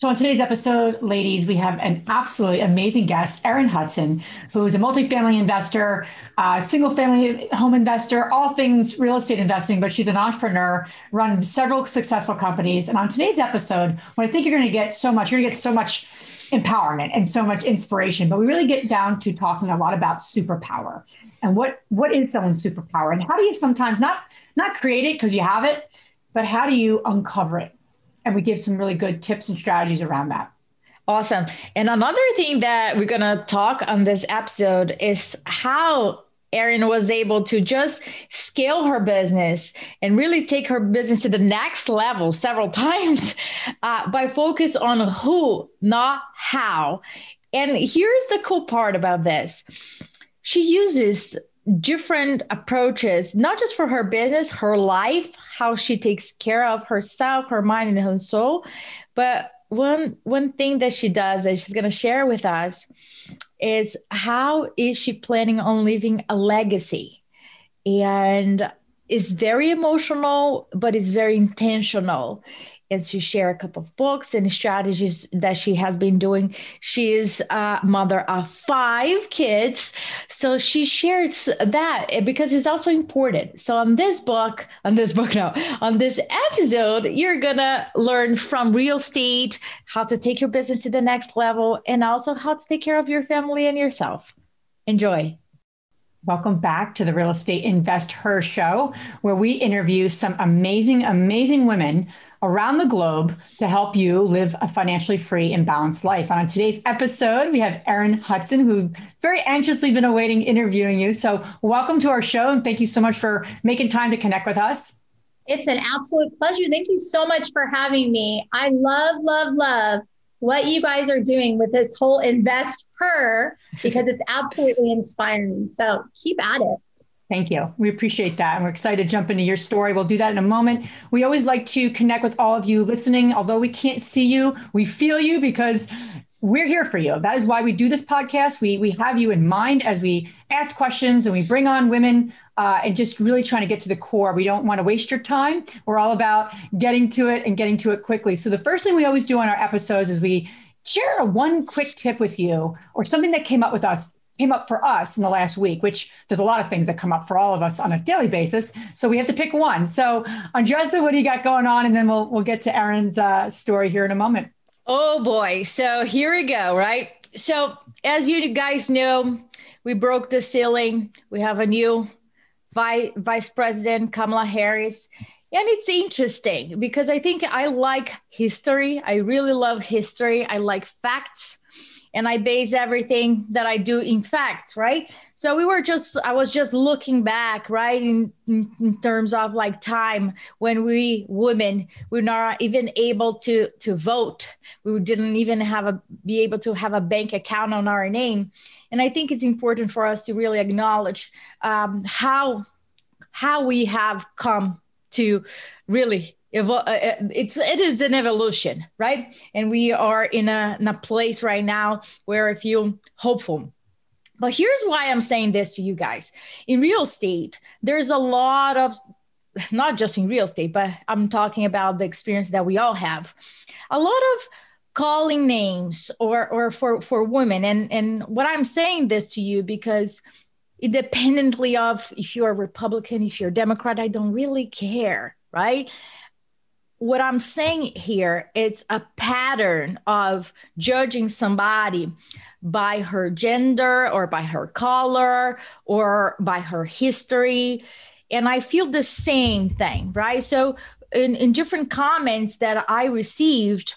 So, on today's episode, ladies, we have an absolutely amazing guest, Erin Hudson, who is a multifamily investor, single family home investor, all things real estate investing, but she's an entrepreneur, run several successful companies. And on today's episode, what I think you're going to get so much, you're going to get so much empowerment and so much inspiration, but we really get down to talking a lot about superpower and what what is someone's superpower and how do you sometimes not not create it because you have it, but how do you uncover it? And we give some really good tips and strategies around that. Awesome. And another thing that we're going to talk on this episode is how Erin was able to just scale her business and really take her business to the next level several times uh, by focus on who, not how. And here's the cool part about this she uses different approaches, not just for her business, her life, how she takes care of herself, her mind, and her soul. But one one thing that she does that she's going to share with us is how is she planning on leaving a legacy, and it's very emotional, but it's very intentional is to share a couple of books and strategies that she has been doing. She is a mother of five kids. So she shares that because it's also important. So on this book, on this book now, on this episode, you're gonna learn from real estate, how to take your business to the next level, and also how to take care of your family and yourself. Enjoy. Welcome back to the Real Estate Invest Her show, where we interview some amazing, amazing women around the globe to help you live a financially free and balanced life. On today's episode, we have Erin Hudson, who very anxiously been awaiting interviewing you. So welcome to our show and thank you so much for making time to connect with us. It's an absolute pleasure. Thank you so much for having me. I love, love, love what you guys are doing with this whole invest per because it's absolutely inspiring. So keep at it. Thank you. We appreciate that. And we're excited to jump into your story. We'll do that in a moment. We always like to connect with all of you listening. Although we can't see you, we feel you because we're here for you. That is why we do this podcast. We, we have you in mind as we ask questions and we bring on women uh, and just really trying to get to the core. We don't want to waste your time. We're all about getting to it and getting to it quickly. So the first thing we always do on our episodes is we share one quick tip with you or something that came up with us came up for us in the last week, which there's a lot of things that come up for all of us on a daily basis. So we have to pick one. So Andresa, what do you got going on? And then we'll we'll get to Erin's uh, story here in a moment. Oh boy. So here we go, right? So as you guys know, we broke the ceiling. We have a new vice vice president, Kamala Harris. And it's interesting because I think I like history. I really love history. I like facts and I base everything that I do in fact, right? So we were just, I was just looking back, right, in, in, terms of like time when we women were not even able to to vote. We didn't even have a be able to have a bank account on our name, and I think it's important for us to really acknowledge um, how how we have come to really Uh, uh, it's it is an evolution right? And we are in a, in a place right now where I feel hopeful. But here's why i'm saying this to you guys. In real estate there's a lot of not just in real estate but i'm talking about the experience that we all have. A lot of calling names or or for for women. And and what i'm saying this to you because independently of if you're a republican if you're a democrat i don't really care right what I'm saying here, it's a pattern of judging somebody by her gender or by her color or by her history. And I feel the same thing, right? So, in, in different comments that I received,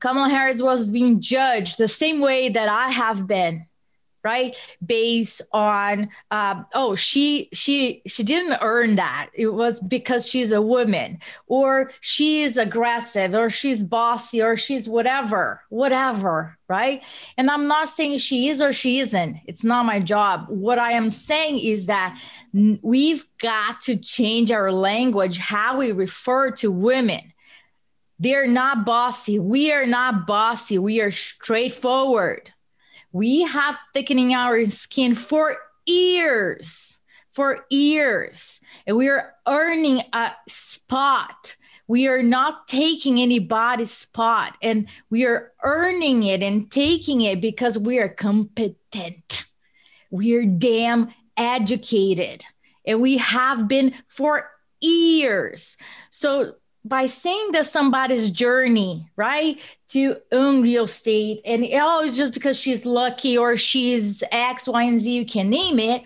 Kamala Harris was being judged the same way that I have been right based on um, oh she she she didn't earn that. It was because she's a woman or she is aggressive or she's bossy or she's whatever whatever right? And i'm not saying she is or she isn't. It's not my job. What i am saying is that we've got to change our language how we refer to women. They're not bossy. We are not bossy. We are straightforward we have thickening our skin for years, for years, and we are earning a spot. We are not taking anybody's spot, and we are earning it and taking it because we are competent. We are damn educated, and we have been for years. So by saying that somebody's journey, right, to own real estate, and oh, just because she's lucky or she's X, Y, and Z, you can name it.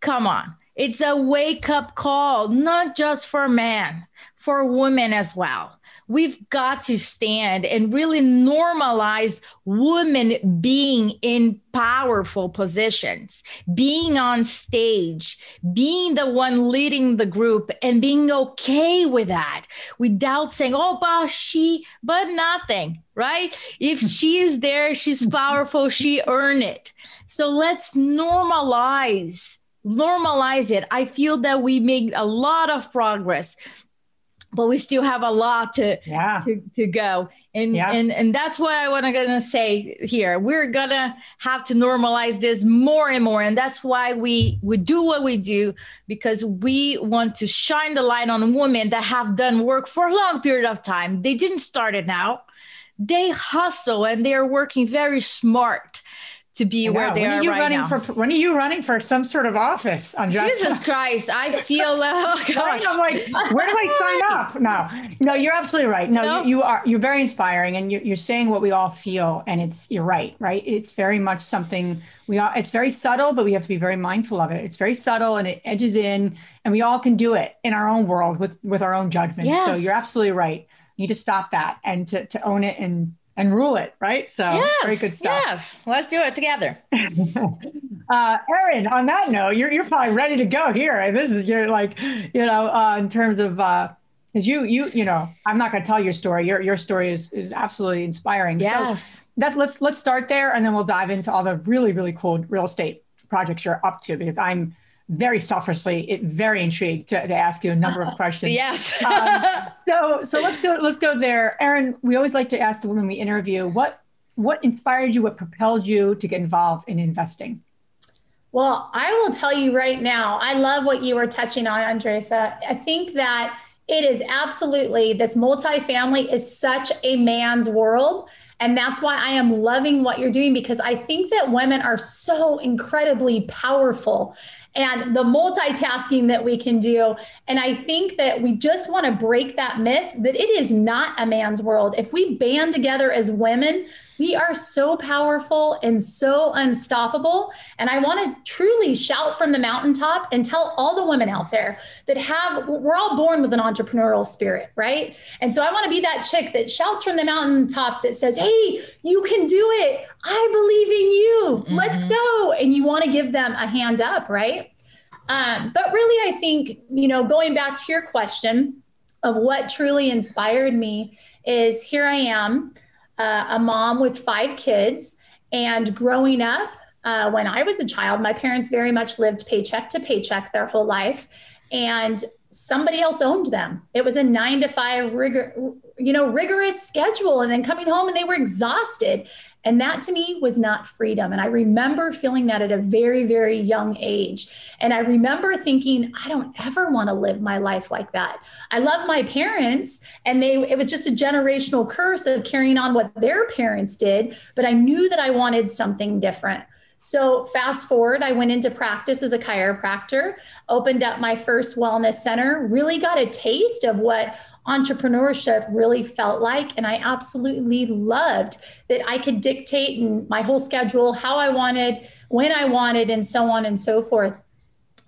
Come on. It's a wake up call, not just for men, for women as well we've got to stand and really normalize women being in powerful positions, being on stage, being the one leading the group, and being okay with that without saying, oh, but she, but nothing, right? If hmm. she is there, she's powerful, she earned it. So let's normalize normalize it. I feel that we made a lot of progress but we still have a lot to yeah. to, to go. And yeah. and and that's what i want to gonna say here. We're gonna have to normalize this more and more. And that's why we we do what we do because we want to shine the light on women that have done work for a long period of time. They didn't start it now they hustle and they're working very smart to be where they when are, are you right running now. For, when are you running for some sort of office on Jesus Christ, I feel oh gosh. I'm like, where do I sign up? No, no, you're absolutely right. No, nope. you, you, are. You're very inspiring, and you're, you're saying what we all feel, and it's you're right. Right? It's very much something we all. It's very subtle, but we have to be very mindful of it. It's very subtle, and it edges in, and we all can do it in our own world with with our own judgment. Yes. So you're absolutely right. You need to stop that and to to own it and and rule it, right? So yes, very good stuff. Yes, let's do it together. uh, Erin, on that note, you're you're probably ready to go here. This is you're like, you know, uh, in terms of uh, because you you you know, I'm not going to tell your story. Your your story is is absolutely inspiring. Yes. So that's let's let's start there, and then we'll dive into all the really really cool real estate projects you're up to because I'm very selfishly it, very intrigued to, to, ask you a number of questions. yes. um, so so let's go let's go there, Erin. We always like to ask the women we interview what what inspired you, what propelled you to get involved in investing. Well, I will tell you right now, I love what you were touching on, Andresa. I think that it is absolutely this multifamily is such a man's world. And that's why I am loving what you're doing because I think that women are so incredibly powerful and the multitasking that we can do. And I think that we just want to break that myth that it is not a man's world. If we band together as women, we are so powerful and so unstoppable. And I want to truly shout from the mountaintop and tell all the women out there that have, we're all born with an entrepreneurial spirit, right? And so I want to be that chick that shouts from the mountaintop that says, Hey, you can do it. I believe in you. Mm-hmm. Let's go. And you want to give them a hand up, right? Um, but really, I think, you know, going back to your question of what truly inspired me is here I am uh, a mom with five kids. And growing up, uh, when I was a child, my parents very much lived paycheck to paycheck their whole life. And somebody else owned them. It was a nine to five rigor, you know, rigorous schedule. And then coming home and they were exhausted. And that to me was not freedom. And I remember feeling that at a very, very young age. And I remember thinking, I don't ever want to live my life like that. I love my parents, and they it was just a generational curse of carrying on what their parents did, but I knew that I wanted something different. So, fast forward, I went into practice as a chiropractor, opened up my first wellness center, really got a taste of what entrepreneurship really felt like. And I absolutely loved that I could dictate and my whole schedule, how I wanted, when I wanted, and so on and so forth.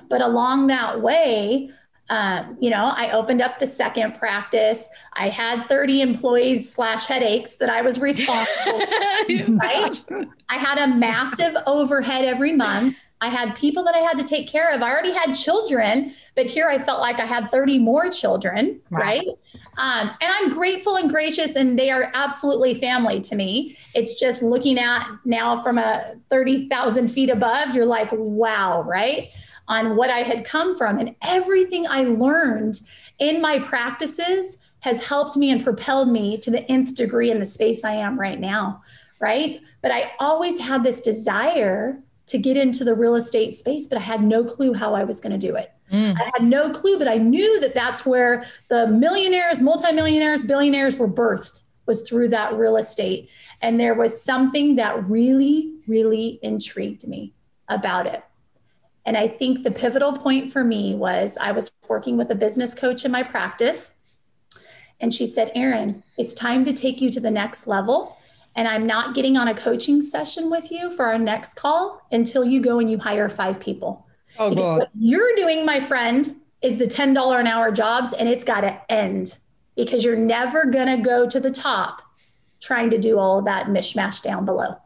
But along that way, Um, you know, I opened up the second practice. I had 30 employees slash headaches that I was responsible for, right? I had a massive overhead every month. I had people that I had to take care of. I already had children, but here I felt like I had 30 more children, wow. right? Um, and I'm grateful and gracious, and they are absolutely family to me. It's just looking at now from a 30,000 feet above, you're like, wow, right? On what I had come from. And everything I learned in my practices has helped me and propelled me to the nth degree in the space I am right now, right? But I always had this desire to get into the real estate space, but I had no clue how I was going to do it. Mm. I had no clue, but I knew that that's where the millionaires, multimillionaires, billionaires were birthed was through that real estate. And there was something that really, really intrigued me about it. And I think the pivotal point for me was I was working with a business coach in my practice. And she said, Erin, it's time to take you to the next level and I'm not getting on a coaching session with you for our next call until you go and you hire five people. Oh, God. What you're doing, my friend, is the $10 an hour jobs, and it's got to end because you're never going to go to the top trying to do all of that mishmash down below.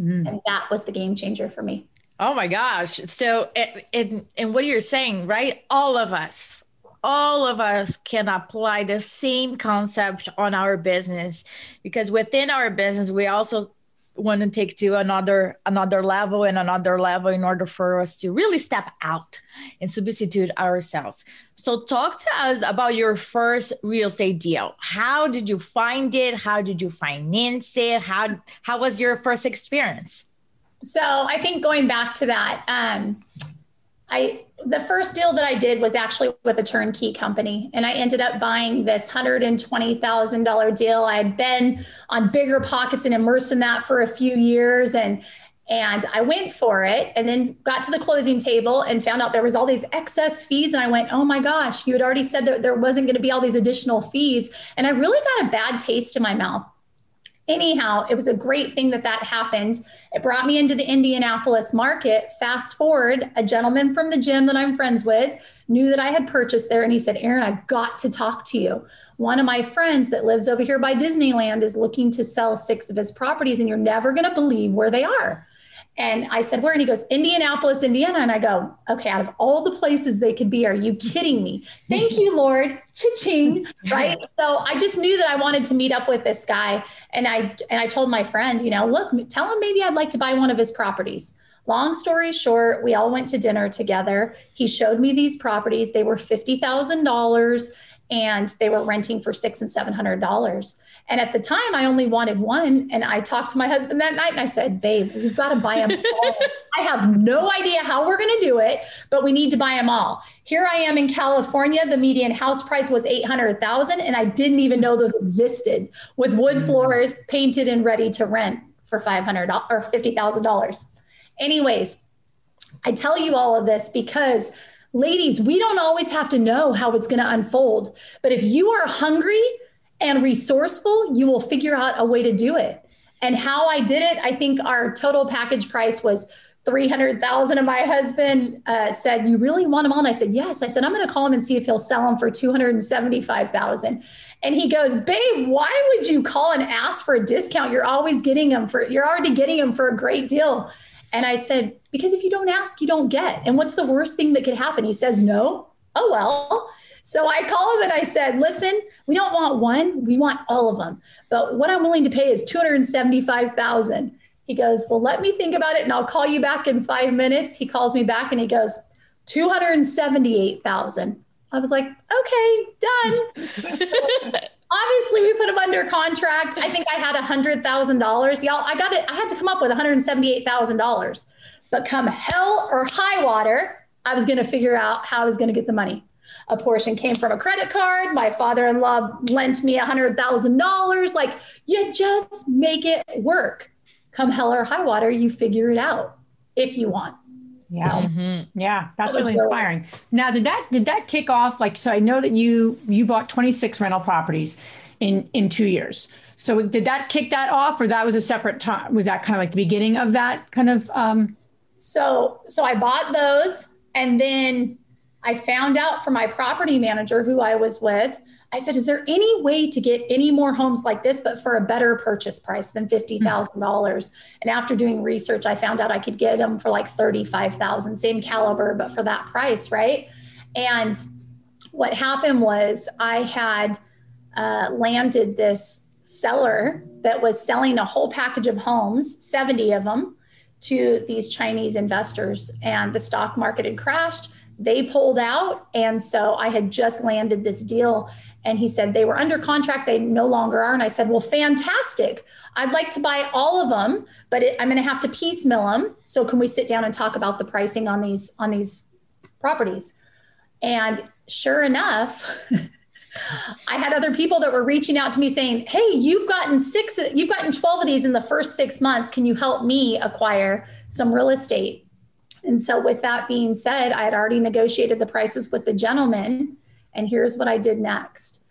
Mm-hmm. And that was the game changer for me. Oh my gosh. So, and, and what are you're saying, right? All of us, all of us can apply the same concept on our business because within our business we also want to take to another another level and another level in order for us to really step out and substitute ourselves. So talk to us about your first real estate deal. How did you find it? How did you finance it? How how was your first experience? So i think going back to that um, I the first deal that I did was actually with a turnkey company, and I ended up buying this hundred and twenty thousand dollar deal. I had been on BiggerPockets and immersed in that for a few years, and and I went for it, and then got to the closing table and found out there was all these excess fees, and I went, oh my gosh, you had already said that there wasn't going to be all these additional fees, and I really got a bad taste in my mouth anyhow, it was a great thing that that happened. It brought me into the Indianapolis market. Fast forward, a gentleman from the gym that I'm friends with knew that I had purchased there and he said, Erin, I've got to talk to you. One of my friends that lives over here by Disneyland is looking to sell six of his properties, and you're never going to believe where they are. And I said, Where? And he goes, Indianapolis, Indiana. And I go, Okay, out of all the places they could be, are you kidding me? Thank you, Lord. Cha-ching. Right. So I just knew that I wanted to meet up with this guy. And I and I told my friend, you know, look, tell him maybe I'd like to buy one of his properties. Long story short, we all went to dinner together. He showed me these properties. They were $50,000 and they were renting for six and seven hundred dollars. And at the time, I only wanted one. And I talked to my husband that night and I said, Babe, we've got to buy them all. I have no idea how we're going to do it, but we need to buy them all. Here I am in California. The median house price was 800,000 and I didn't even know those existed with wood mm. floors painted and ready to rent for 500 or $50,000. Anyways, I tell you all of this because ladies, we don't always have to know how it's going to unfold. But if you are hungry and resourceful, you will figure out a way to do it. And how I did it, I think our total package price was 300,000 and my husband uh, said, "You really want them all?" And I said, "Yes." I said, "I'm going to call him and see if he'll sell them for 275,000." And he goes, "Babe, why would you call and ask for a discount? You're always getting them for you're already getting them for a great deal." And I said, "Because if you don't ask, you don't get. And what's the worst thing that could happen?" He says, "No." Oh well. So I call him and I said, listen, we don't want one, we want all of them. But what I'm willing to pay is 275,000. He goes, well, let me think about it and I'll call you back in five minutes. He calls me back and he goes, 278,000. I was like, okay, done. Obviously, we put him under contract. I think I had a hundred thousand dollars. Y'all, I got it. I had to come up with $178,000. But come hell or high water, I was going to figure out how I was going to get the money. A portion came from a credit card. My father in law lent me a $100,000. Like, you just make it work. Come hell or high water, you figure it out if you want. Yeah. So, mm-hmm. Yeah. That's that really inspiring. Really- now, did that, did that kick off? Like, so I know that you, you bought 26 rental properties in, in two years. So did that kick that off or that was a separate time? Was that kind of like the beginning of that kind of, um, so, so I bought those and then I found out from my property manager who I was with. I said, Is there any way to get any more homes like this, but for a better purchase price than $50,000? And after doing research, I found out I could get them for like 35,000, same caliber, but for that price, right? And what happened was I had uh, landed this seller that was selling a whole package of homes, 70 of them, to these Chinese investors. And the stock market had crashed. They pulled out. And so I had just landed this deal. And he said they were under contract. They no longer are. And I said, well, fantastic. I'd like to buy all of them, but it, I'm going to have to piecemeal them. So can we sit down and talk about the pricing on these on these properties? And sure enough, I had other people that were reaching out to me saying, "Hey, you've gotten six, you've gotten 12 of these in the first 6 months. Can you help me acquire some real estate?" And so with that being said, I had already negotiated the prices with the gentleman, and here's what I did next.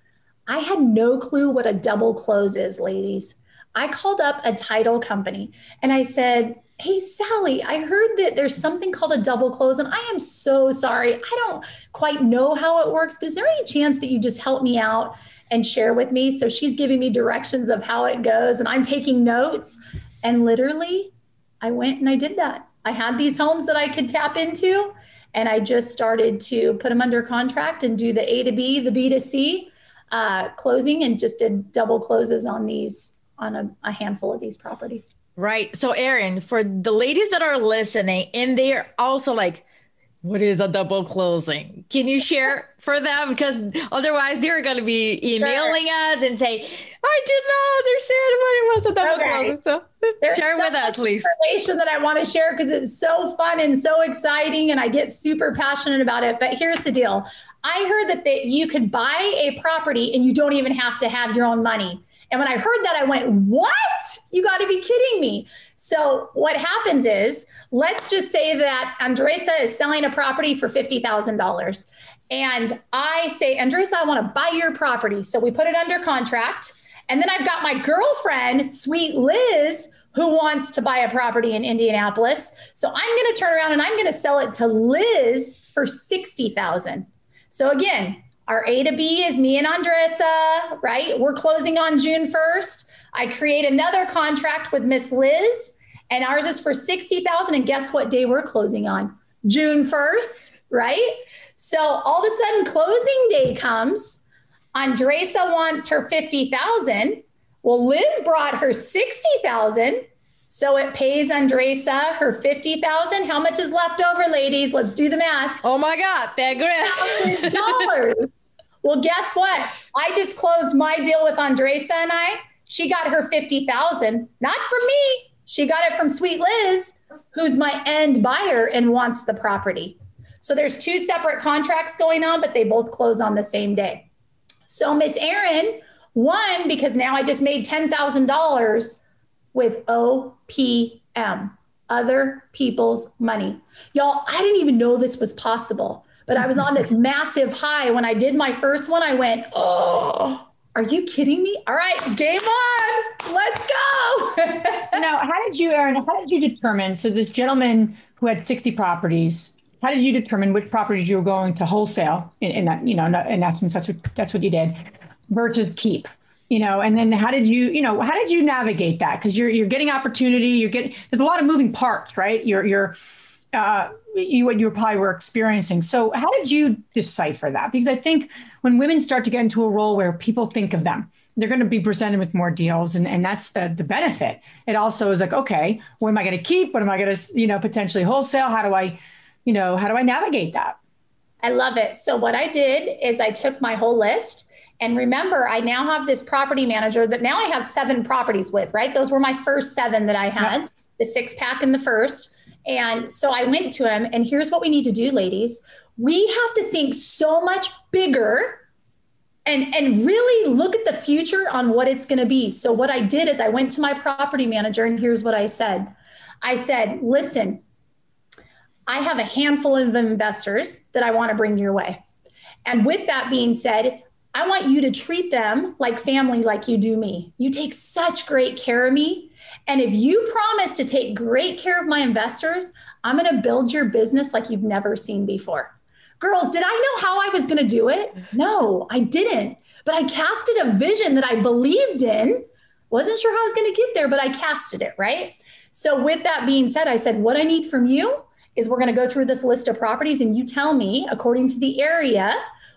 I had no clue what a double close is, ladies. I called up a title company and I said, Hey, Sally, I heard that there's something called a double close, and I am so sorry. I don't quite know how it works, but is there any chance that you just help me out and share with me? So she's giving me directions of how it goes, and I'm taking notes. And literally, I went and I did that. I had these homes that I could tap into, and I just started to put them under contract and do the A to B, the B to C uh, closing, and just did double closes on these on a, a handful of these properties. Right. So, Erin, for the ladies that are listening and they're also like, what is a double closing? Can you share for them? Because otherwise, they're going to be emailing sure. us and say, I did not understand what it was a double okay. closing. So, There's share so with us, please. Information that I want to share because it's so fun and so exciting, and I get super passionate about it. But here's the deal I heard that, that you could buy a property and you don't even have to have your own money. And when I heard that, I went, What? You got to be kidding me. So, what happens is, let's just say that Andresa is selling a property for $50,000. And I say, Andresa, I want to buy your property. So, we put it under contract. And then I've got my girlfriend, sweet Liz, who wants to buy a property in Indianapolis. So, I'm going to turn around and I'm going to sell it to Liz for 60,000. So, again, our A to B is me and Andresa, right? We're closing on June 1st. I create another contract with Miss Liz, and ours is for 60,000. And guess what day we're closing on? June 1st, right? So all of a sudden, closing day comes. Andresa wants her 50,000. Well, Liz brought her 60,000. So it pays Andresa her 50,000. How much is left over, ladies? Let's do the math. Oh my God, that dollars. well, guess what? I just closed my deal with Andresa and I. She got her 50,000, not from me. She got it from Sweet Liz, who's my end buyer and wants the property. So there's two separate contracts going on, but they both close on the same day. So Miss Erin won because now I just made $10,000 with OPM, other people's money. Y'all, I didn't even know this was possible, but I was on this massive high. When I did my first one, I went, oh, are you kidding me? All right, game on. Let's go. now, how did you, Erin, how did you determine? So, this gentleman who had 60 properties, how did you determine which properties you were going to wholesale in, in that, you know, in essence, that's what, that's what you did versus keep? you know and then how did you you know how did you navigate that because you're you're getting opportunity you're getting there's a lot of moving parts right you're you're uh, you what you probably were experiencing. So how did you decipher that? Because i think when women start to get into a role where people think of them they're going to be presented with more deals and, and that's the the benefit. It also is like okay what am i going to keep? What am i going to you know potentially wholesale? How do i you know how do i navigate that? I love it. So what i did is i took my whole list and remember, I now have this property manager that now I have seven properties with, right? Those were my first seven that I had, the six pack in the first. And so I went to him, and here's what we need to do, ladies. We have to think so much bigger and and really look at the future on what it's going to be. So what I did is I went to my property manager and here's what I said. I said, "Listen, I have a handful of investors that I want to bring your way. And with that being said, I want you to treat them like family, like you do me. You take such great care of me. And if you promise to take great care of my investors, I'm going to build your business like you've never seen before. Girls, did I know how I was going to do it? No, I didn't. But I casted a vision that I believed in. Wasn't sure how I was going to get there, but I casted it, right? So, with that being said, I said, What I need from you is we're going to go through this list of properties and you tell me, according to the area,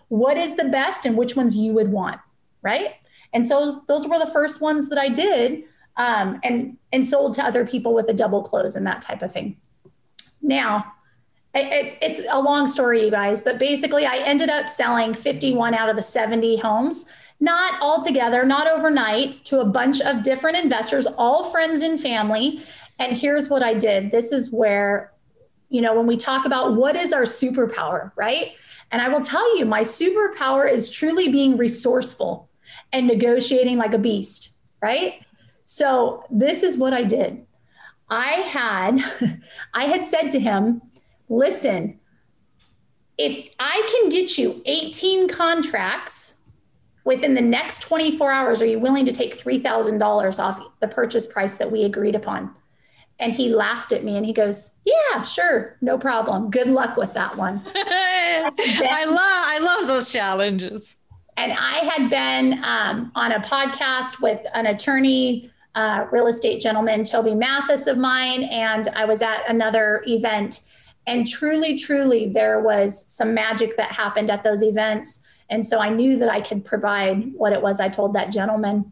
what is the best and which ones you would want, right? And so those, were the first ones that I did um, and, and sold to other people with a double close and that type of thing. Now, it's it's a long story, you guys, but basically, I ended up selling 51 out of the 70 homes, not all together, not overnight, to a bunch of different investors, all friends and family. And here's what I did. This is where, you know, when we talk about what is our superpower, right? And I will tell you, my superpower is truly being resourceful and negotiating like a beast, right? So this is what I did. I had I had said to him, listen, if I can get you 18 contracts within the next 24 hours, are you willing to take $3,000 off the purchase price that we agreed upon? And he laughed at me and he goes, "Yeah, sure, no problem. Good luck with that one." I love I love those challenges. And I had been um, on a podcast with an attorney, uh, real estate gentleman, Toby Mathis of mine, and I was at another event and truly, truly, there was some magic that happened at those events. And so I knew that I could provide what it was I told that gentleman.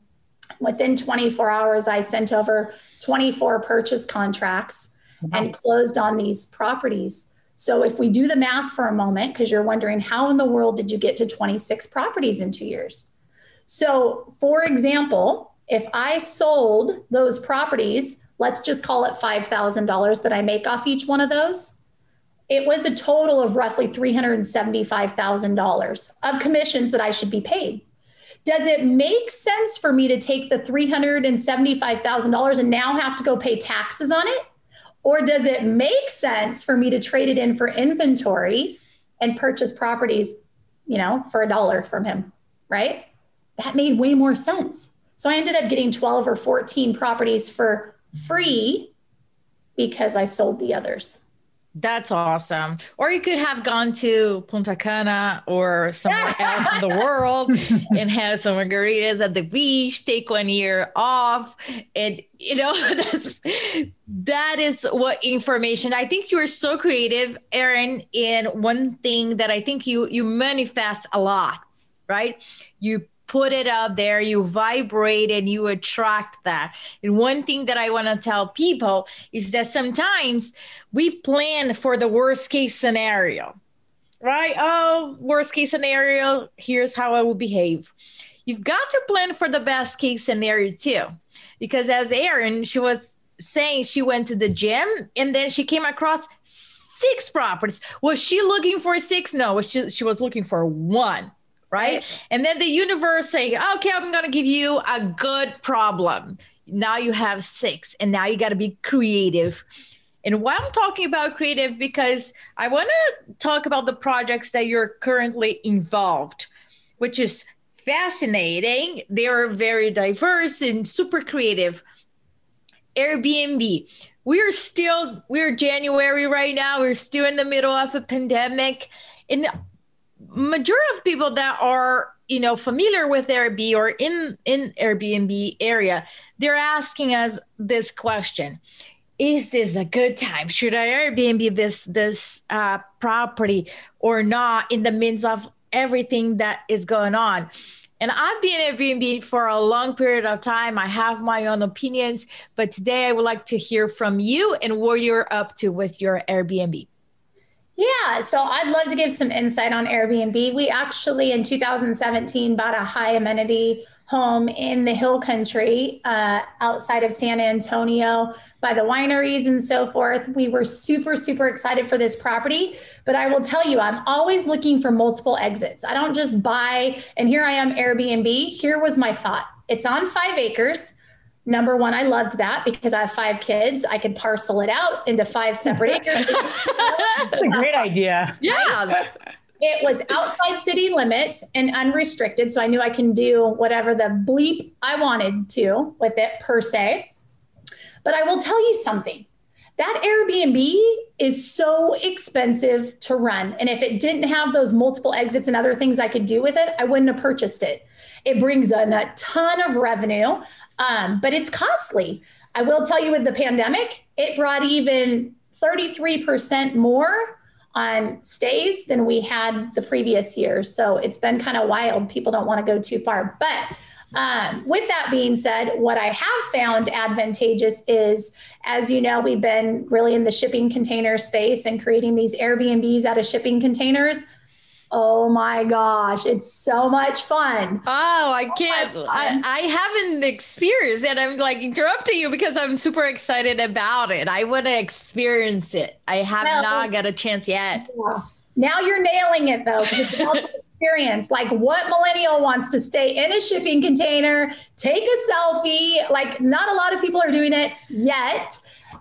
Within 24 hours, I sent over 24 purchase contracts and closed on these properties. So if we do the math for a moment, because you're wondering how in the world did you get to 26 properties in two years? So, for example, if I sold those properties, let's just call it $5,000 that I make off each one of those it was a total of roughly $375,000 of commissions that I should be paid. Does it make sense for me to take the $375,000 and now have to go pay taxes on it? Or does it make sense for me to trade it in for inventory and purchase properties, you know, for a dollar from him, right? That made way more sense. So I ended up getting 12 or 14 properties for free because I sold the others. That's awesome. Or you could have gone to Punta Cana or somewhere else in the world and have some margaritas at the beach, take one year off. And, you know, that's, that is what information. I think you are so creative, Erin, in one thing that I think you, you manifest a lot, right? You put it out there, you vibrate and you attract that. And one thing that I want to tell people is that sometimes we plan for the worst case scenario, right? Oh, worst case scenario, here's how I will behave. You've got to plan for the best case scenario too. Because as Erin, she was saying she went to the gym and then she came across six properties. Was she looking for six? No, she, she was looking for one right? And then the universe saying, okay, I'm going to give you a good problem. Now you have six, and now you got to be creative. And why I'm talking about creative, because I want to talk about the projects that you're currently involved, which is fascinating. They are very diverse and super creative. Airbnb. We're still, we're January right now. We're still in the middle of a pandemic. And majority of people that are you know familiar with Airbnb or in in Airbnb area, they're asking us this question: Is this a good time? Should I Airbnb this this uh, property or not? In the midst of everything that is going on. And I've been Airbnb for a long period of time. I have my own opinions, but today I would like to hear from you and what you're up to with your Airbnb. Yeah, so I'd love to give some insight on Airbnb. We actually in 2017 bought a high amenity home in the hill country uh, outside of San Antonio by the wineries and so forth. We were super, super excited for this property. But I will tell you, I'm always looking for multiple exits. I don't just buy, and here I am, Airbnb. Here was my thought it's on five acres. Number one, I loved that because I have five kids. I could parcel it out into five separate acres. That's a great idea. Yeah. It was outside city limits and unrestricted. So I knew I can do whatever the bleep I wanted to with it per se. But I will tell you something that Airbnb is so expensive to run. And if it didn't have those multiple exits and other things I could do with it, I wouldn't have purchased it. It brings in a ton of revenue, um, but it's costly. I will tell you with the pandemic, it brought even 33% more on stays than we had the previous year. So it's been kind of wild. People don't want to go too far. But um, with that being said, what I have found advantageous is, as you know, we've been really in the shipping container space and creating these Airbnbs out of shipping containers. Oh my gosh, it's so much fun. Oh, I can't. I, I haven't experienced it. I'm like interrupting you because I'm super excited about it. I want to experience it. I have not got a chance yet. Yeah. Now you're nailing it though, because it's about experience. Like, what millennial wants to stay in a shipping container, take a selfie? Like, not a lot of people are doing it yet.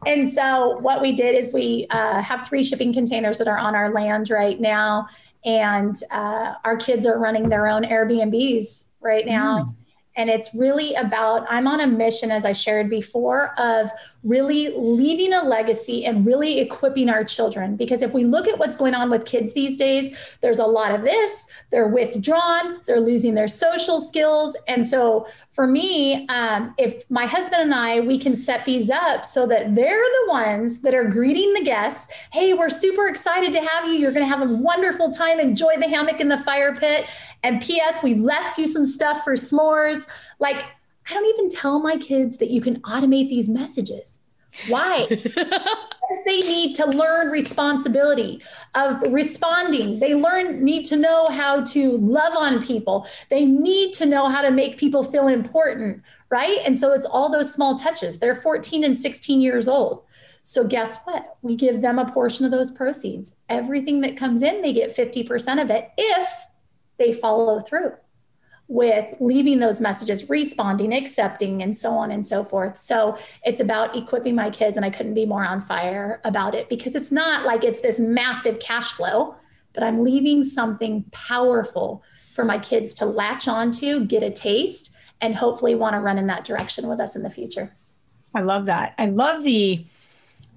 And so, what we did is we uh, have three shipping containers that are on our land right now. And uh, our kids are running their own Airbnbs right now. Mm. And it's really about, I'm on a mission, as I shared before, of really leaving a legacy and really equipping our children. Because if we look at what's going on with kids these days, there's a lot of this, they're withdrawn, they're losing their social skills. And so for me, um, if my husband and I, we can set these up so that they're the ones that are greeting the guests. Hey, we're super excited to have you. You're going to have a wonderful time. Enjoy the hammock in the fire pit. And P.S., we left you some stuff for s'mores. Like, I don't even tell my kids that you can automate these messages. Why? because they need to learn responsibility of responding. They learn need to know how to love on people. They need to know how to make people feel important, right? And so it's all those small touches. They're 14 and 16 years old. So guess what? We give them a portion of those proceeds. Everything that comes in, they get 50% of it if they follow through with leaving those messages, responding, accepting, and so on and so forth. So it's about equipping my kids, and I couldn't be more on fire about it because it's not like it's this massive cash flow, but I'm leaving something powerful for my kids to latch onto, get a taste, and hopefully want to run in that direction with us in the future. I love that. I love the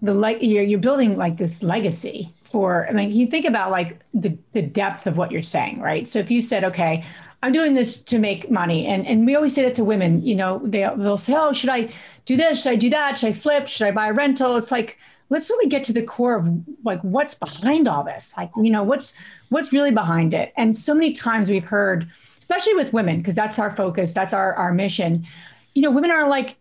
the like you're you're building like this legacy for I mean you think about like the the depth of what you're saying, right? So if you said, okay, I'm doing this to make money. And and we always say that to women, you know, they they'll say, Oh, should I do this? Should I do that? Should I flip? Should I buy a rental? It's like, let's really get to the core of like what's behind all this. Like, you know, what's what's really behind it. And so many times we've heard, especially with women, because that's our focus, that's our our mission. You know, women are like,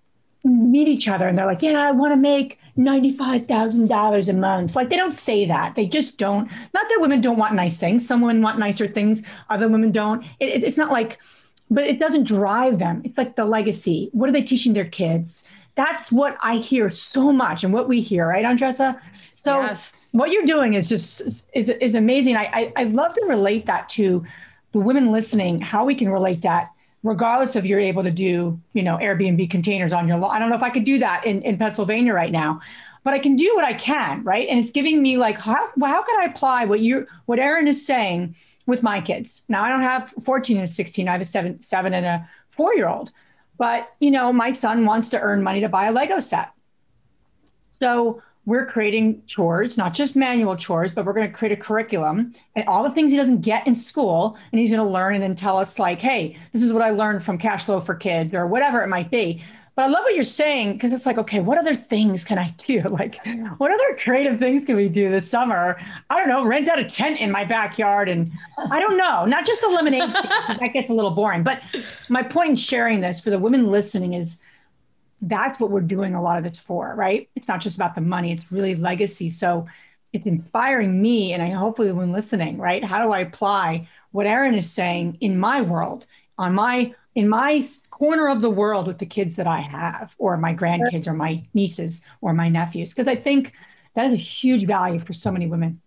meet each other and they're like, yeah, I want to make $95,000 a month. Like they don't say that. They just don't. Not that women don't want nice things. Some women want nicer things. Other women don't. It, it's not like, but it doesn't drive them. It's like the legacy. What are they teaching their kids? That's what I hear so much and what we hear, right, Andresa? So yes. what you're doing is just, is, is amazing. I, I, I love to relate that to the women listening, how we can relate that regardless of you're able to do, you know, Airbnb containers on your lawn. I don't know if I could do that in, in Pennsylvania right now, but I can do what I can, right? And it's giving me like, how, how can I apply what you, what Erin is saying with my kids? Now I don't have 14 and 16. I have a seven, seven and a four-year-old, but you know, my son wants to earn money to buy a Lego set. So we're creating chores, not just manual chores, but we're going to create a curriculum and all the things he doesn't get in school. And he's going to learn and then tell us, like, hey, this is what I learned from Cash Flow for Kids or whatever it might be. But I love what you're saying because it's like, okay, what other things can I do? Like, what other creative things can we do this summer? I don't know, rent out a tent in my backyard. And I don't know, not just the lemonade stand, that gets a little boring. But my point in sharing this for the women listening is that's what we're doing a lot of this for, right? It's not just about the money, it's really legacy. So it's inspiring me and I hopefully when listening, right? How do I apply what Erin is saying in my world, on my in my corner of the world with the kids that I have, or my grandkids, or my nieces, or my nephews? Because I think that is a huge value for so many women.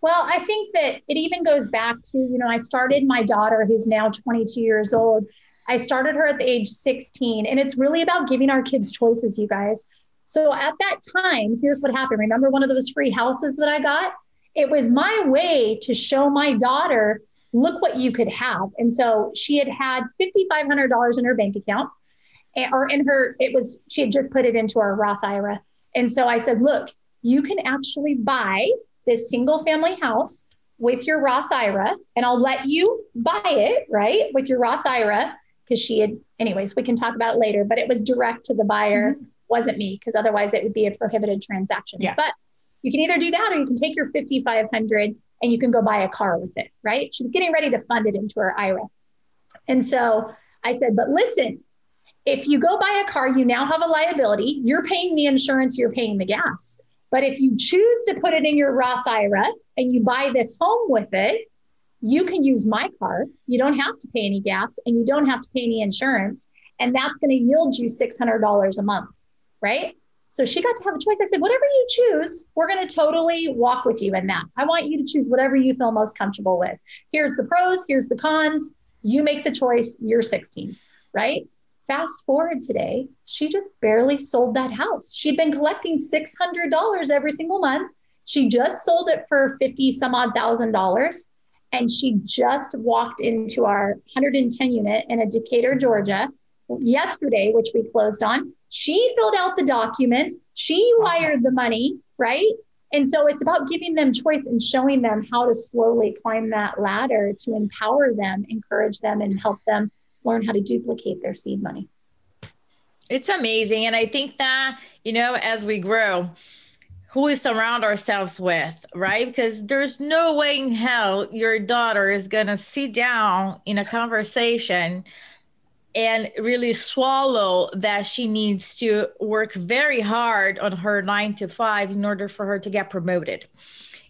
Well, I think that it even goes back to, you know, I started my daughter, who's now 22 years old. I started her at the age 16, and it's really about giving our kids choices, you guys. So at that time, here's what happened. Remember one of those free houses that I got? It was my way to show my daughter, look what you could have. And so she had had $5,500 in her bank account, eh, or in her, it was, she had just put it into our Roth IRA. And so I said, look, you can actually buy this single family house with your Roth IRA, and I'll let you buy it, right, with your Roth IRA, because she had, anyways, we can talk about it later, but it was direct to the buyer, mm-hmm. wasn't me, because otherwise it would be a prohibited transaction. Yeah. But you can either do that or you can take your 5500 and you can go buy a car with it, right? She was getting ready to fund it into her IRA. And so I said, but listen, if you go buy a car, you now have a liability. You're paying the insurance, you're paying the gas. But if you choose to put it in your Roth IRA and you buy this home with it, you can use my car. You don't have to pay any gas and you don't have to pay any insurance. And that's going to yield you $600 a month, right? So she got to have a choice. I said, whatever you choose, we're going to totally walk with you in that. I want you to choose whatever you feel most comfortable with. Here's the pros, here's the cons. You make the choice. You're 16, right? Fast forward today, she just barely sold that house. She'd been collecting $600 every single month. She just sold it for 50 some odd thousand dollars. And she just walked into our 110 unit in a Decatur, Georgia yesterday, which we closed on. She filled out the documents, she wired the money, right? And so it's about giving them choice and showing them how to slowly climb that ladder to empower them, encourage them, and help them learn how to duplicate their seed money. It's amazing. And I think that, you know, as we grow, who we surround ourselves with, right? Because there's no way in hell your daughter is going to sit down in a conversation and really swallow that she needs to work very hard on her nine to five in order for her to get promoted.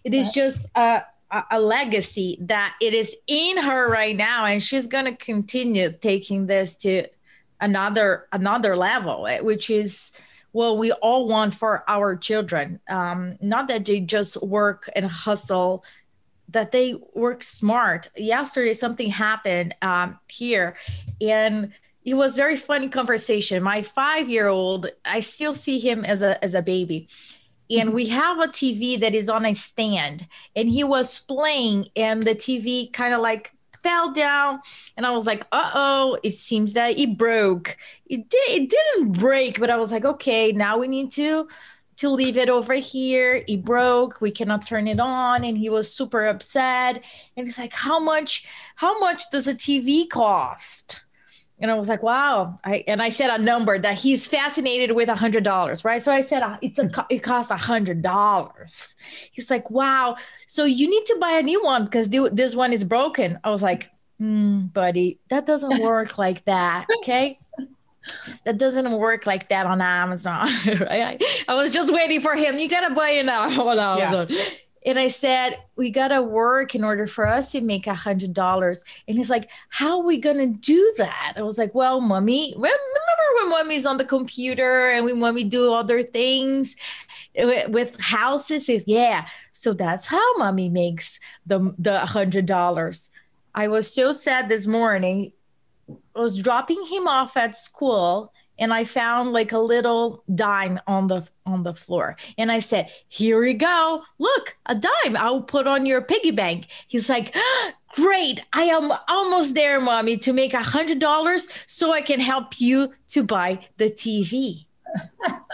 It is just a, a legacy that it is in her right now, and she's going to continue taking this to another another level, eh, which is what we all want for our children. Um, not that they just work and hustle that they work smart. Yesterday, something happened um, here, and it was very funny conversation. My five year old, I still see him as a as a baby, and we have a TV that is on a stand, and he was playing, and the TV kind of like fell down and i was like uh-oh it seems that it broke it did it didn't break but i was like okay now we need to to leave it over here. It broke. We cannot turn it on. And he was super upset. And he's like, How much, how much does a TV cost? And I was like, wow. I, and I said a number that he's fascinated with a hundred dollars, right? So I said, uh, it's a, it costs a hundred dollars. He's like, wow. So you need to buy a new one because this one is broken. I was like, mm, buddy, that doesn't work like that. Okay that doesn't work like that on Amazon. right? I, was just waiting for him. You gotta buy it now on Amazon. Yeah. And I said, we gotta work in order for us to make a hundred dollars. And he's like, How are we gonna do that? I was like, Well, mommy, remember when mommy's on the computer and when mommy do other things with houses? Yeah. So that's how mommy makes the the hundred dollars. I was so sad this morning I was dropping him off at school and I found like a little dime on the on the floor. And I said, "Here we go. Look, a dime. I'll put on your piggy bank." He's like, "Great! I am almost there, mommy, to make a hundred dollars so I can help you to buy the TV."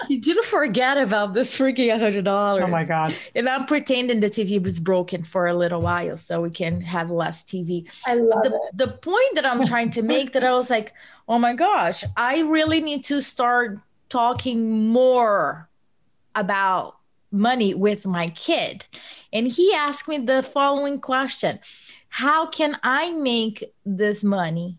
You didn't forget about this freaking hundred dollars. Oh my god! And I'm pretending the TV was broken for a little while so we can have less TV. I love the, it. The point that I'm trying to make that I was like, oh my gosh, I really need to start talking more about money with my kid. And he asked me the following question: How can I make this money?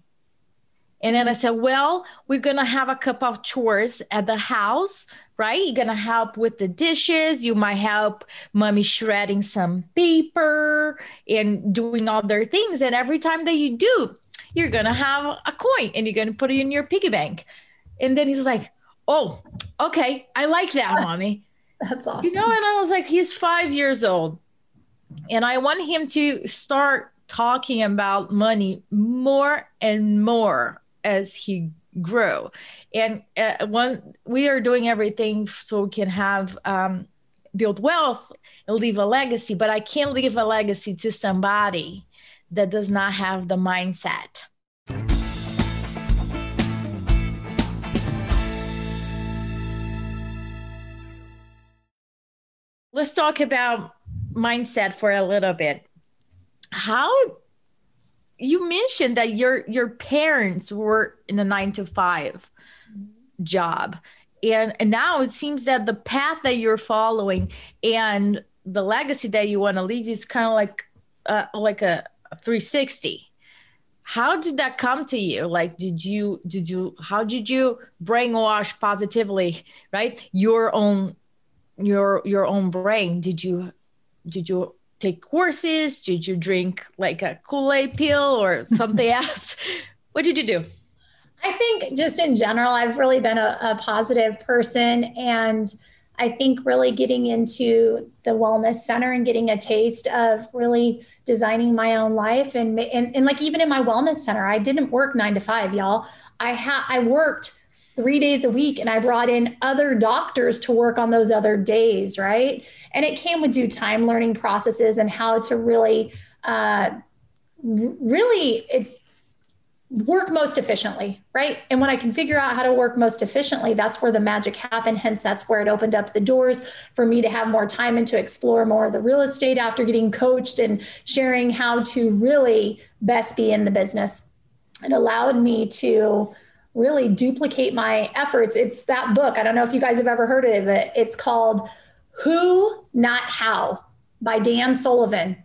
And then I said, well, we're going to have a couple of chores at the house, right? You're going to help with the dishes. You might help mommy shredding some paper and doing other things. And every time that you do, you're going to have a coin and you're going to put it in your piggy bank. And then he's like, oh, okay. I like that, mommy. That's awesome. You know, and I was like, he's five years old. And I want him to start talking about money more and more as he grow and uh, one we are doing everything so we can have um, build wealth and leave a legacy but i can't leave a legacy to somebody that does not have the mindset let's talk about mindset for a little bit. How you mentioned that your your parents were in a nine to five job. And, and now it seems that the path that you're following and the legacy that you want to leave is kind of like uh, like a, a 360 how did that come to you? Like did you did you how did you brainwash positively right? Your own your your own brain. Did you did you take courses did you drink like a kool-aid pill or something else what did you do I think just in general, I've really been a, a, positive person. And I think really getting into the wellness center and getting a taste of really designing my own life. And, and, and like even in my wellness center, I didn't work nine to five, y'all. I had I worked three days a week and I brought in other doctors to work on those other days, right? And it came with due time learning processes and how to really uh, really it's work most efficiently, right? And when I can figure out how to work most efficiently, that's where the magic happened. Hence, that's where it opened up the doors for me to have more time and to explore more of the real estate after getting coached and sharing how to really best be in the business. It allowed me to really duplicate my efforts. It's that book. I don't know if you guys have ever heard of it. It's called Who, Not How by Dan Sullivan.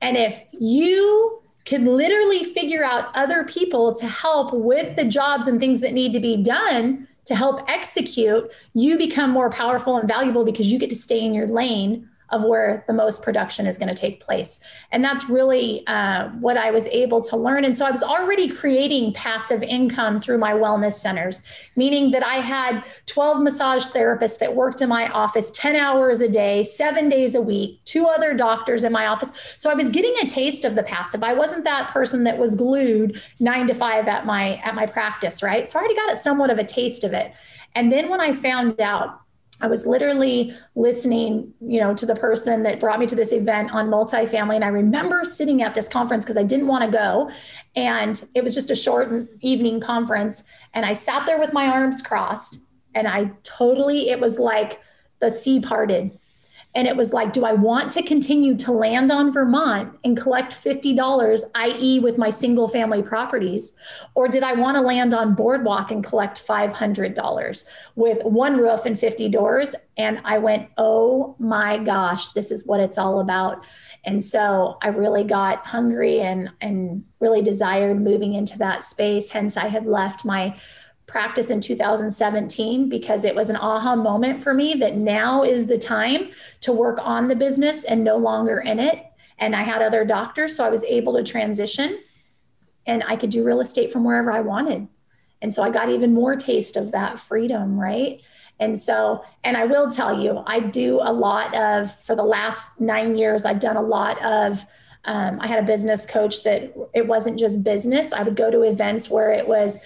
And if you can literally figure out other people to help with the jobs and things that need to be done to help execute, you become more powerful and valuable because you get to stay in your lane of where the most production is going to take place. And that's really uh, what I was able to learn. And so I was already creating passive income through my wellness centers, meaning that I had 12 massage therapists that worked in my office 10 hours a day, seven days a week, two other doctors in my office. So I was getting a taste of the passive. I wasn't that person that was glued nine to five at my at my practice, right? So I already got a somewhat of a taste of it. And then when I found out I was literally listening, you know, to the person that brought me to this event on multifamily. And I remember sitting at this conference because I didn't want to go. And it was just a short evening conference. And I sat there with my arms crossed. And I totally, it was like the sea parted and it was like, do I want to continue to land on Vermont and collect $50, i.e., with my single family properties? Or did I want to land on Boardwalk and collect $500 with one roof and 50 doors? And I went, oh my gosh, this is what it's all about. And so I really got hungry and, and really desired moving into that space. Hence, I had left my practice in 2017 because it was an aha moment for me that now is the time to work on the business and no longer in it. And I had other doctors, so I was able to transition and I could do real estate from wherever I wanted. And so I got even more taste of that freedom, right? And so, and I will tell you, I do a lot of, for the last nine years, I've done a lot of, um, I had a business coach that it wasn't just business. I would go to events where it was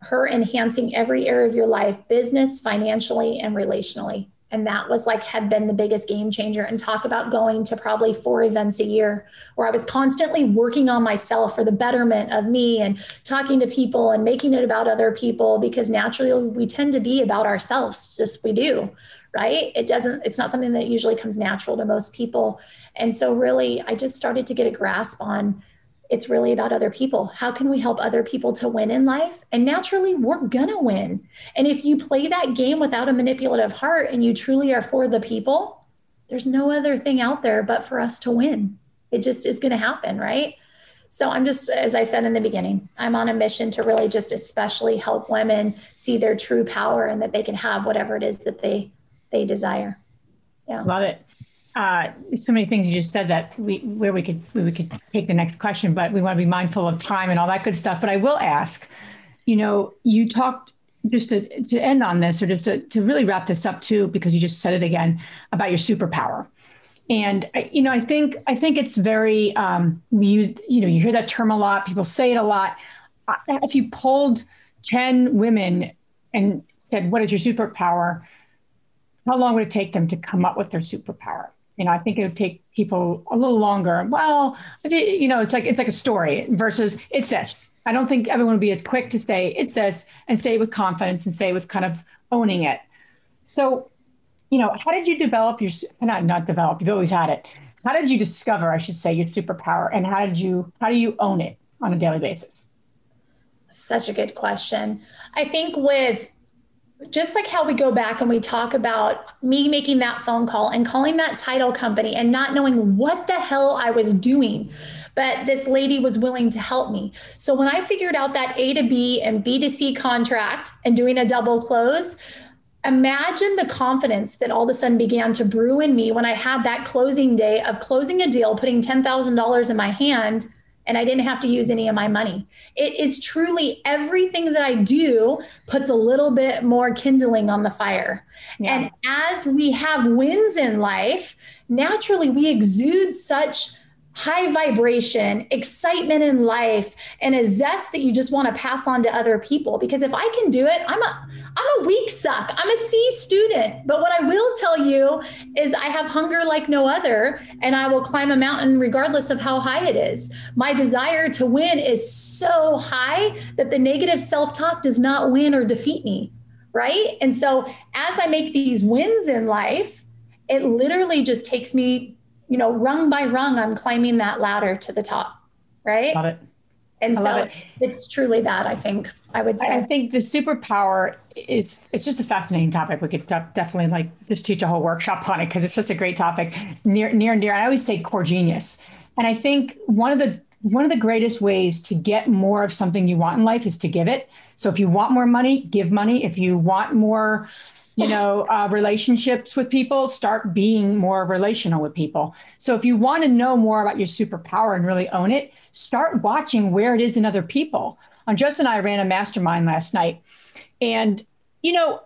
her enhancing every area of your life business financially and relationally. And that was like had been the biggest game changer. And talk about going to probably four events a year where i was constantly working on myself for the betterment of me and talking to people and making it about other people because naturally we tend to be about ourselves just we do right? It doesn't it's not something that usually comes natural to most people. And so really i just started to get a grasp on it's really about other people. How can we help other people to win in life? And naturally, we're gonna win. And if you play that game without a manipulative heart and you truly are for the people, there's no other thing out there but for us to win. It just is gonna happen, right? So I'm just, as I said in the beginning, I'm on a mission to really just especially help women see their true power and that they can have whatever it is that they they desire. Yeah. Love it uh, so many things you just said that we where we could we could take the next question, but we want to be mindful of time and all that good stuff. But I will ask, you know, you talked just to, to end on this or just to, to really wrap this up too, because you just said it again about your superpower. And I, you know, I think I think it's very um, we use you know you hear that term a lot. People say it a lot. If you polled ten women and said, "What is your superpower?" How long would it take them to come up with their superpower? You know, I think it would take people a little longer. Well, you know, it's like it's like a story versus it's this. I don't think everyone would be as quick to say it's this and say it with confidence and say with kind of owning it. So, you know, how did you develop your not not develop? You've always had it. How did you discover, I should say, your superpower, and how did you how do you own it on a daily basis? Such a good question. I think with just like how we go back and we talk about me making that phone call and calling that title company and not knowing what the hell I was doing. But this lady was willing to help me. So when I figured out that A to B and B to C contract and doing a double close, imagine the confidence that all of a sudden began to brew in me when I had that closing day of closing a deal, putting $10,000 in my hand and I didn't have to use any of my money. It is truly everything that I do puts a little bit more kindling on the fire. Yeah. And as we have wins in life, naturally we exude such high vibration, excitement in life, and a zest that you just want to pass on to other people. Because if I can do it, I'm a I'm a weak suck. I'm a C student. But what I will tell you is I have hunger like no other, and I will climb a mountain regardless of how high it is. My desire to win is so high that the negative self-talk does not win or defeat me. Right. And so as I make these wins in life, it literally just takes me you know, rung by rung, I'm climbing that ladder to the top. Right. Love it. And I so it. it's truly that I think I would say. I think the superpower is it's just a fascinating topic. We could definitely like just teach a whole workshop on it because it's such a great topic. Near near and dear. I always say core genius. And I think one of the one of the greatest ways to get more of something you want in life is to give it. So if you want more money, give money. If you want more you know, uh, relationships with people, start being more relational with people. So if you want to know more about your superpower and really own it, start watching where it is in other people. Andresa and I ran a mastermind last night. And, you know,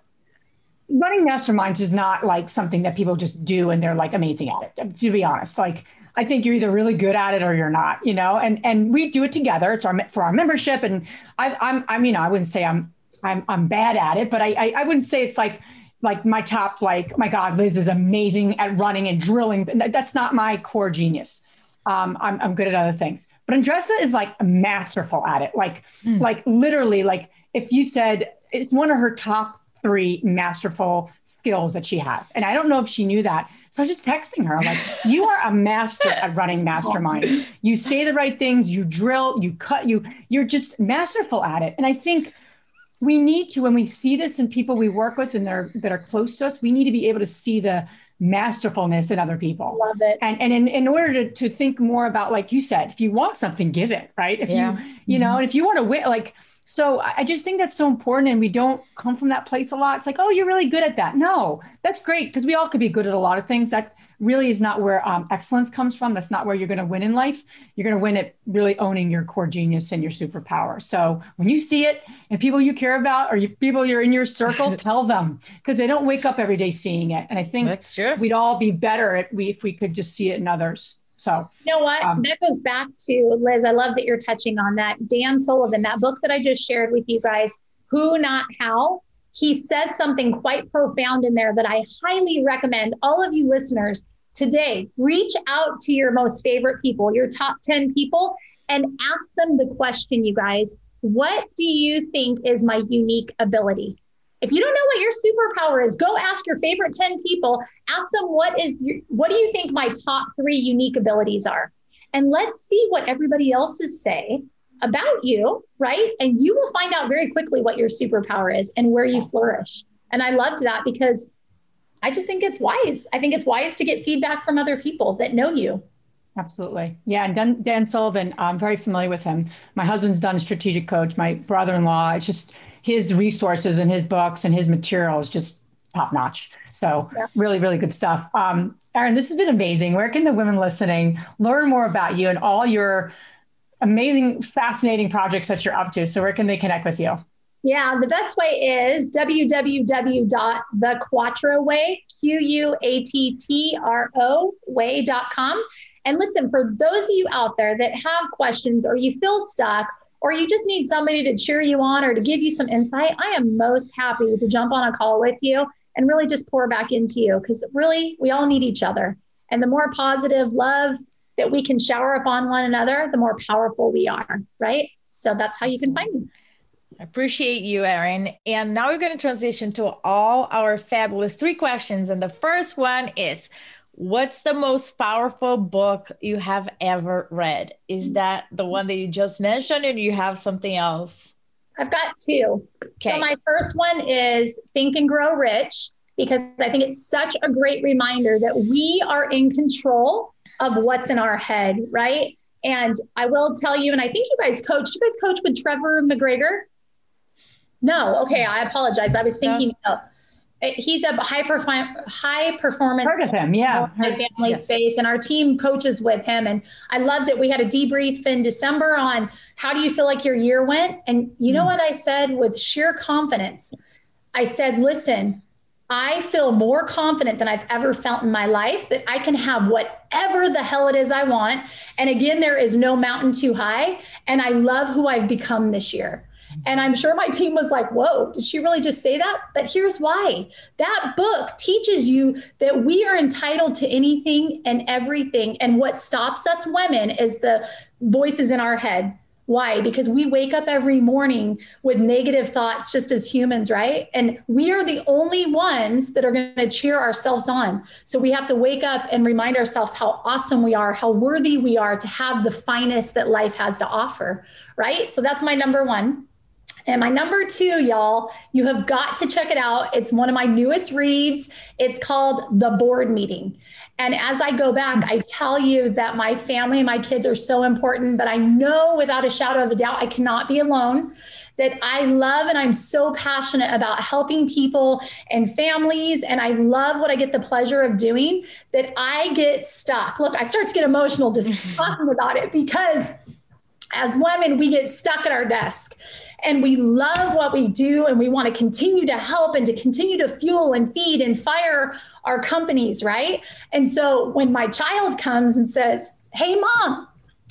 running masterminds is not like something that people just do and they're like amazing at it, to be honest. Like, I think you're either really good at it or you're not, you know, and, and we do it together. It's our, for our membership. And I, I'm, I'm, you know, I wouldn't say I'm, I'm, I'm bad at it, but I, I, I wouldn't say it's like, like my top like my god liz is amazing at running and drilling that's not my core genius. Um, I'm, I'm good at other things. But Andresa is like masterful at it. Like mm. like literally like if you said it's one of her top three masterful skills that she has. And i don't know if she knew that. So i was just texting her I'm like you are a master at running masterminds. You say the right things you drill you cut you you're just masterful at it. And i think we need to when we see this in people we work with and they're that are close to us we need to be able to see the masterfulness in other people love it and and in, in order to, to think more about like you said if you want something give it right if yeah. you you know mm-hmm. if you want to win like so I just think that's so important. And we don't come from that place a lot. It's like, oh, you're really good at that. No, that's great because we all could be good at a lot of things. That really is not where um, excellence comes from. That's not where you're going to win in life. You're going to win at really owning your core genius and your superpower. So when you see it and people you care about or you, people you're in your circle, tell them because they don't wake up every day seeing it. And I think that's true. We'd all be better if we, if we could just see it in others. So, you know what? Um, that goes back to Liz. I love that you're touching on that. Dan Sullivan, that book that I just shared with you guys, Who Not How, he says something quite profound in there that I highly recommend all of you listeners today reach out to your most favorite people, your top 10 people, and ask them the question, you guys. What do you think is my unique ability? If you don't know what your superpower is, go ask your favorite 10 people, ask them what is your, what do you think my top 3 unique abilities are? And let's see what everybody else's say about you, right? And you will find out very quickly what your superpower is and where you flourish. And I loved that because I just think it's wise. I think it's wise to get feedback from other people that know you. Absolutely. Yeah. And Dan, Dan Sullivan, I'm very familiar with him. My husband's done strategic coach, my brother in law. It's just, his resources and his books and his material is just top notch. So yeah. really, really good stuff. Um, Erin, this has been amazing. Where can the women listening learn more about you and all your amazing, fascinating projects that you're up to? So where can they connect with you? Yeah, the best way is www.thequattroway, Q-U-A-T-T-R-O way.com. And listen, for those of you out there that have questions or you feel stuck or you just need somebody to cheer you on or to give you some insight, I am most happy to jump on a call with you and really just pour back into you because really we all need each other. And the more positive love that we can shower upon one another, the more powerful we are, right? So that's how you can find me. I appreciate you, Erin. And now we're going to transition to all our fabulous three questions. And the first one is What's the most powerful book you have ever read? Is mm. that the one that you just mentioned, or do you have something else? I've got two. Okay. So, my first one is Think and Grow Rich, because I think it's such a great reminder that we are in control of what's in our head, right? And I will tell you, and I think you guys coach, you guys coach with Trevor McGregor? No, okay, I apologize. I was thinking no. he's a high perform high performance Heard of him, yeah. My family yes. space, and our team coaches with him. And I loved it. We had a debrief in December on how do you feel like your year went? And you know mm. what I said with sheer confidence? I said, listen, I feel more confident than I've ever felt in my life that I can have whatever the hell it is I want. And again, there is no mountain too high. And I love who I've become this year. And I'm sure my team was like, whoa, did she really just say that? But here's why that book teaches you that we are entitled to anything and everything. And what stops us women is the voices in our head why? Because we wake up every morning with negative thoughts just as humans, right? And we are the only ones that are going to cheer ourselves on. So we have to wake up and remind ourselves how awesome we are, how worthy we are to have the finest that life has to offer, right? So that's my number one. And my number two, y'all, you have got to check it out. It's one of my newest reads. It's called The Board Meeting. And as I go back, I tell you that my family and my kids are so important, but I know without a shadow of a doubt, I cannot be alone. That I love and I'm so passionate about helping people and families. And I love what I get the pleasure of doing that I get stuck. Look, I start to get emotional just talking about it because as women, we get stuck at our desk and we love what we do and we want to continue to help and to continue to fuel and feed and fire our companies, right? And so when my child comes and says, Hey, mom,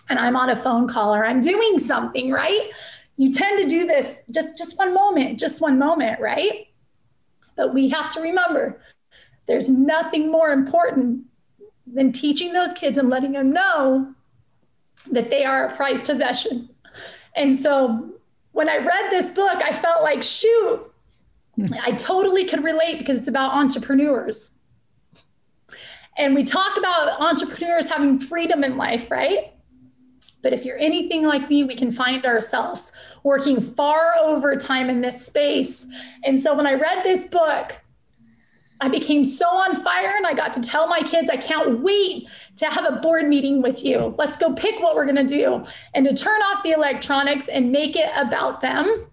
and I'm on a phone call or I'm doing something, right? You tend to do this just, just one moment, just one moment, right? But we have to remember there's nothing more important than teaching those kids and letting them know that they are a prized possession. And so when I read this book, I felt like, shoot, I totally could relate because it's about entrepreneurs. And we talk about entrepreneurs having freedom in life, right? But if you're anything like me, we can find ourselves working far over time in this space. And so when I read this book, I became so on fire and I got to tell my kids, I can't wait to have a board meeting with you. Let's go pick what we're going to do and to turn off the electronics and make it about them.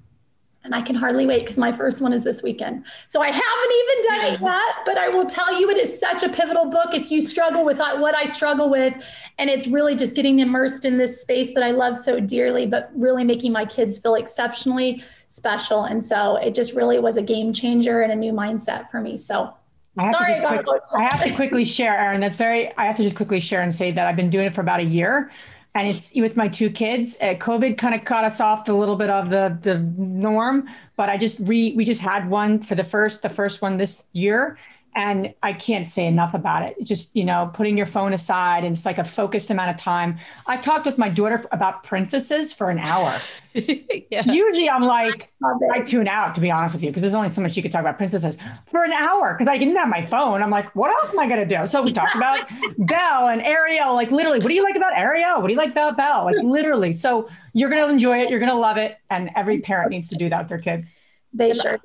And I can hardly wait because my first one is this weekend. So I haven't even done it yet, but I will tell you it is such a pivotal book if you struggle with what I struggle with. And it's really just getting immersed in this space that I love so dearly, but really making my kids feel exceptionally special. And so it just really was a game changer and a new mindset for me. So I have, Sorry, quick, I have to quickly share, Erin. That's very. I have to just quickly share and say that I've been doing it for about a year, and it's with my two kids. Uh, COVID kind of cut us off a little bit of the the norm, but I just re we just had one for the first the first one this year, and I can't say enough about it. Just you know, putting your phone aside and it's like a focused amount of time. I talked with my daughter about princesses for an hour. yeah. Usually, I'm like I tune out to be honest with you because there's only so much you could talk about princesses for an hour because I didn't have my phone. I'm like, what else am I gonna do? So we talked about Belle and Ariel. Like literally, what do you like about Ariel? What do you like about Belle? Like literally. So you're gonna enjoy it. You're gonna love it, and every parent needs to do that with their kids. They sure.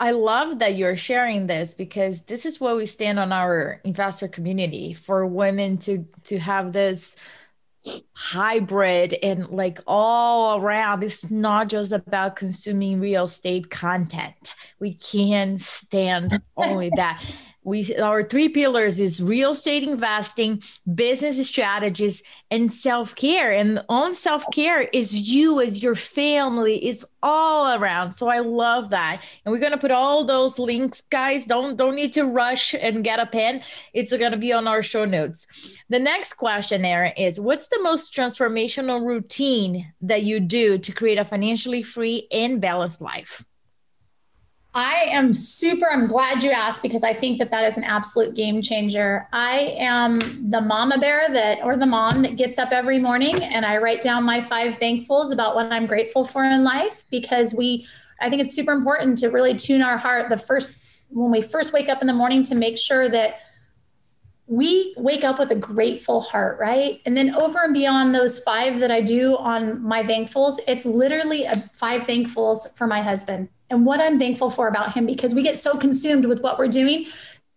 I love that you're sharing this because this is where we stand on our investor community for women to to have this hybrid and like all around. It's not just about consuming real estate content. We can't stand only that we our three pillars is real estate investing business strategies and self-care. And on self-care is you as your family. It's all around. So i love that. And we're going to put all those links guys. Don't don't need to rush and get a pen. It's going to be on our show notes. The next question Erin, is what's the most transformational routine that you do to create a financially free and balanced life I am super, I'm glad you asked because I think that that is an absolute game changer. I am the mama bear that, or the mom that gets up every morning and I write down my five thankfuls about what I'm grateful for in life because we, I think it's super important to really tune our heart the first, when we first wake up in the morning to make sure that we wake up with a grateful heart, right? And then over and beyond those five that I do on my thankfuls, it's literally a five thankfuls for my husband and what I'm thankful for about him because we get so consumed with what we're doing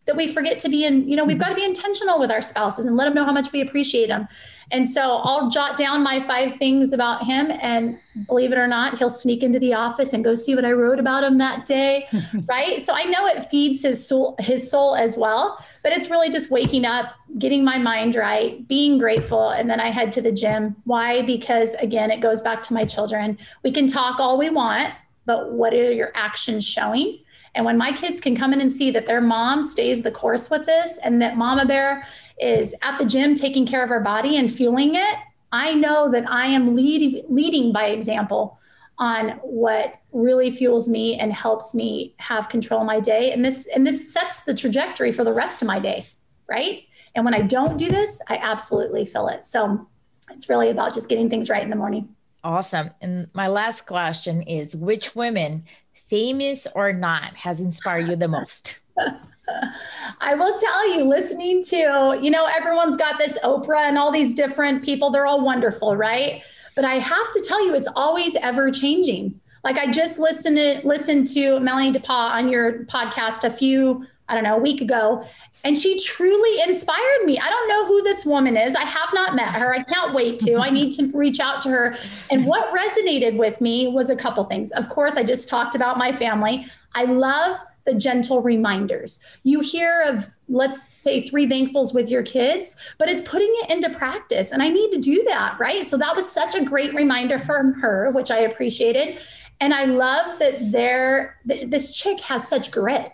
that we forget to be in, you know, we've mm-hmm. got to be intentional with our spouses and let them know how much we appreciate them. And so I'll jot down my five things about him. And believe it or not, he'll sneak into the office and go see what I wrote about him that day. right. So I know it feeds his soul, his soul as well, but it's really just waking up, getting my mind right, being grateful. And then I head to the gym. Why? Because again, it goes back to my children. We can talk all we want, but what are your actions showing? And when my kids can come in and see that their mom stays the course with this and that Mama Bear is at the gym taking care of her body and fueling it, I know that I am lead, leading by example on what really fuels me and helps me have control of my day. And this and this sets the trajectory for the rest of my day, right? And when I don't do this, I absolutely feel it. So it's really about just getting things right in the morning. Awesome. And my last question is which women famous or not, has inspired you the most? I will tell you, listening to, you know, everyone's got this Oprah and all these different people, they're all wonderful, right? But I have to tell you, it's always ever changing. Like I just listened to listened to Melanie DePa on your podcast a few, I don't know, a week ago, and she truly inspired me. I don't know who this woman is. I have not met her. I can't wait to. I need to reach out to her. And what resonated with me was a couple things. Of course, I just talked about my family. I love the gentle reminders. You hear of, let's say, three thankfuls with your kids, but it's putting it into practice. And I need to do that, right? So that was such a great reminder from her, which I appreciated. And I love that there, this chick has such grit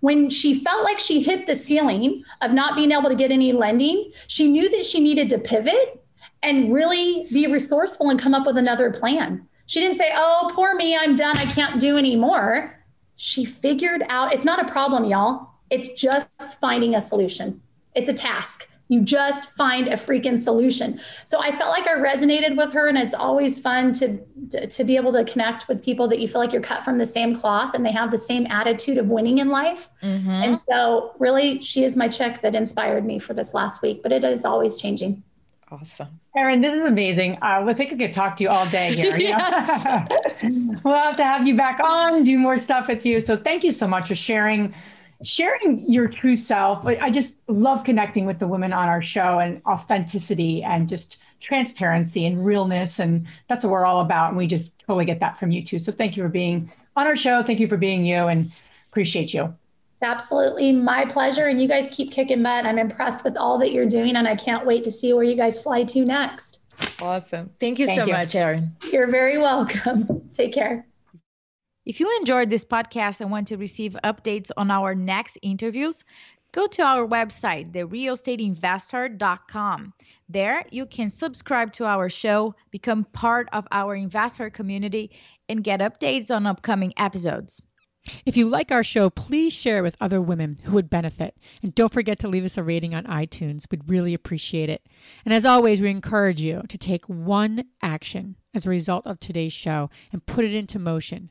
when she felt like she hit the ceiling of not being able to get any lending, she knew that she needed to pivot and really be resourceful and come up with another plan. She didn't say, Oh, poor me, I'm done. I can't do anymore. She figured out it's not a problem, y'all. It's just finding a solution. It's a task. You just find a freaking solution. So I felt like I resonated with her, and it's always fun to, to, to be able to connect with people that you feel like you're cut from the same cloth and they have the same attitude of winning in life. Mm-hmm. And so, really, she is my chick that inspired me for this last week, but it is always changing. Awesome. Erin, this is amazing. Uh, I think I could talk to you all day here. yes. we'll have to have you back on, do more stuff with you. So thank you so much for sharing sharing your true self. I just love connecting with the women on our show and authenticity and just transparency and realness. And that's what we're all about. And we just totally get that from you too. So thank you for being on our show. Thank you for being you and appreciate you. It's absolutely my pleasure. And you guys keep kicking butt. I'm impressed with all that you're doing. And I can't wait to see where you guys fly to next. Awesome. Thank you Thank so you. much, Erin. You're very welcome. Take care. If you enjoyed this podcast and want to receive updates on our next interviews, go to our website, therealestateinvesther.com. There, you can subscribe to our show, become part of our investor community, and get updates on upcoming episodes. If you like our show, please share with other women who would benefit. And don't forget to leave us a rating on iTunes. We'd really appreciate it. And as always, we encourage you to take one action as a result of today's show and put it into motion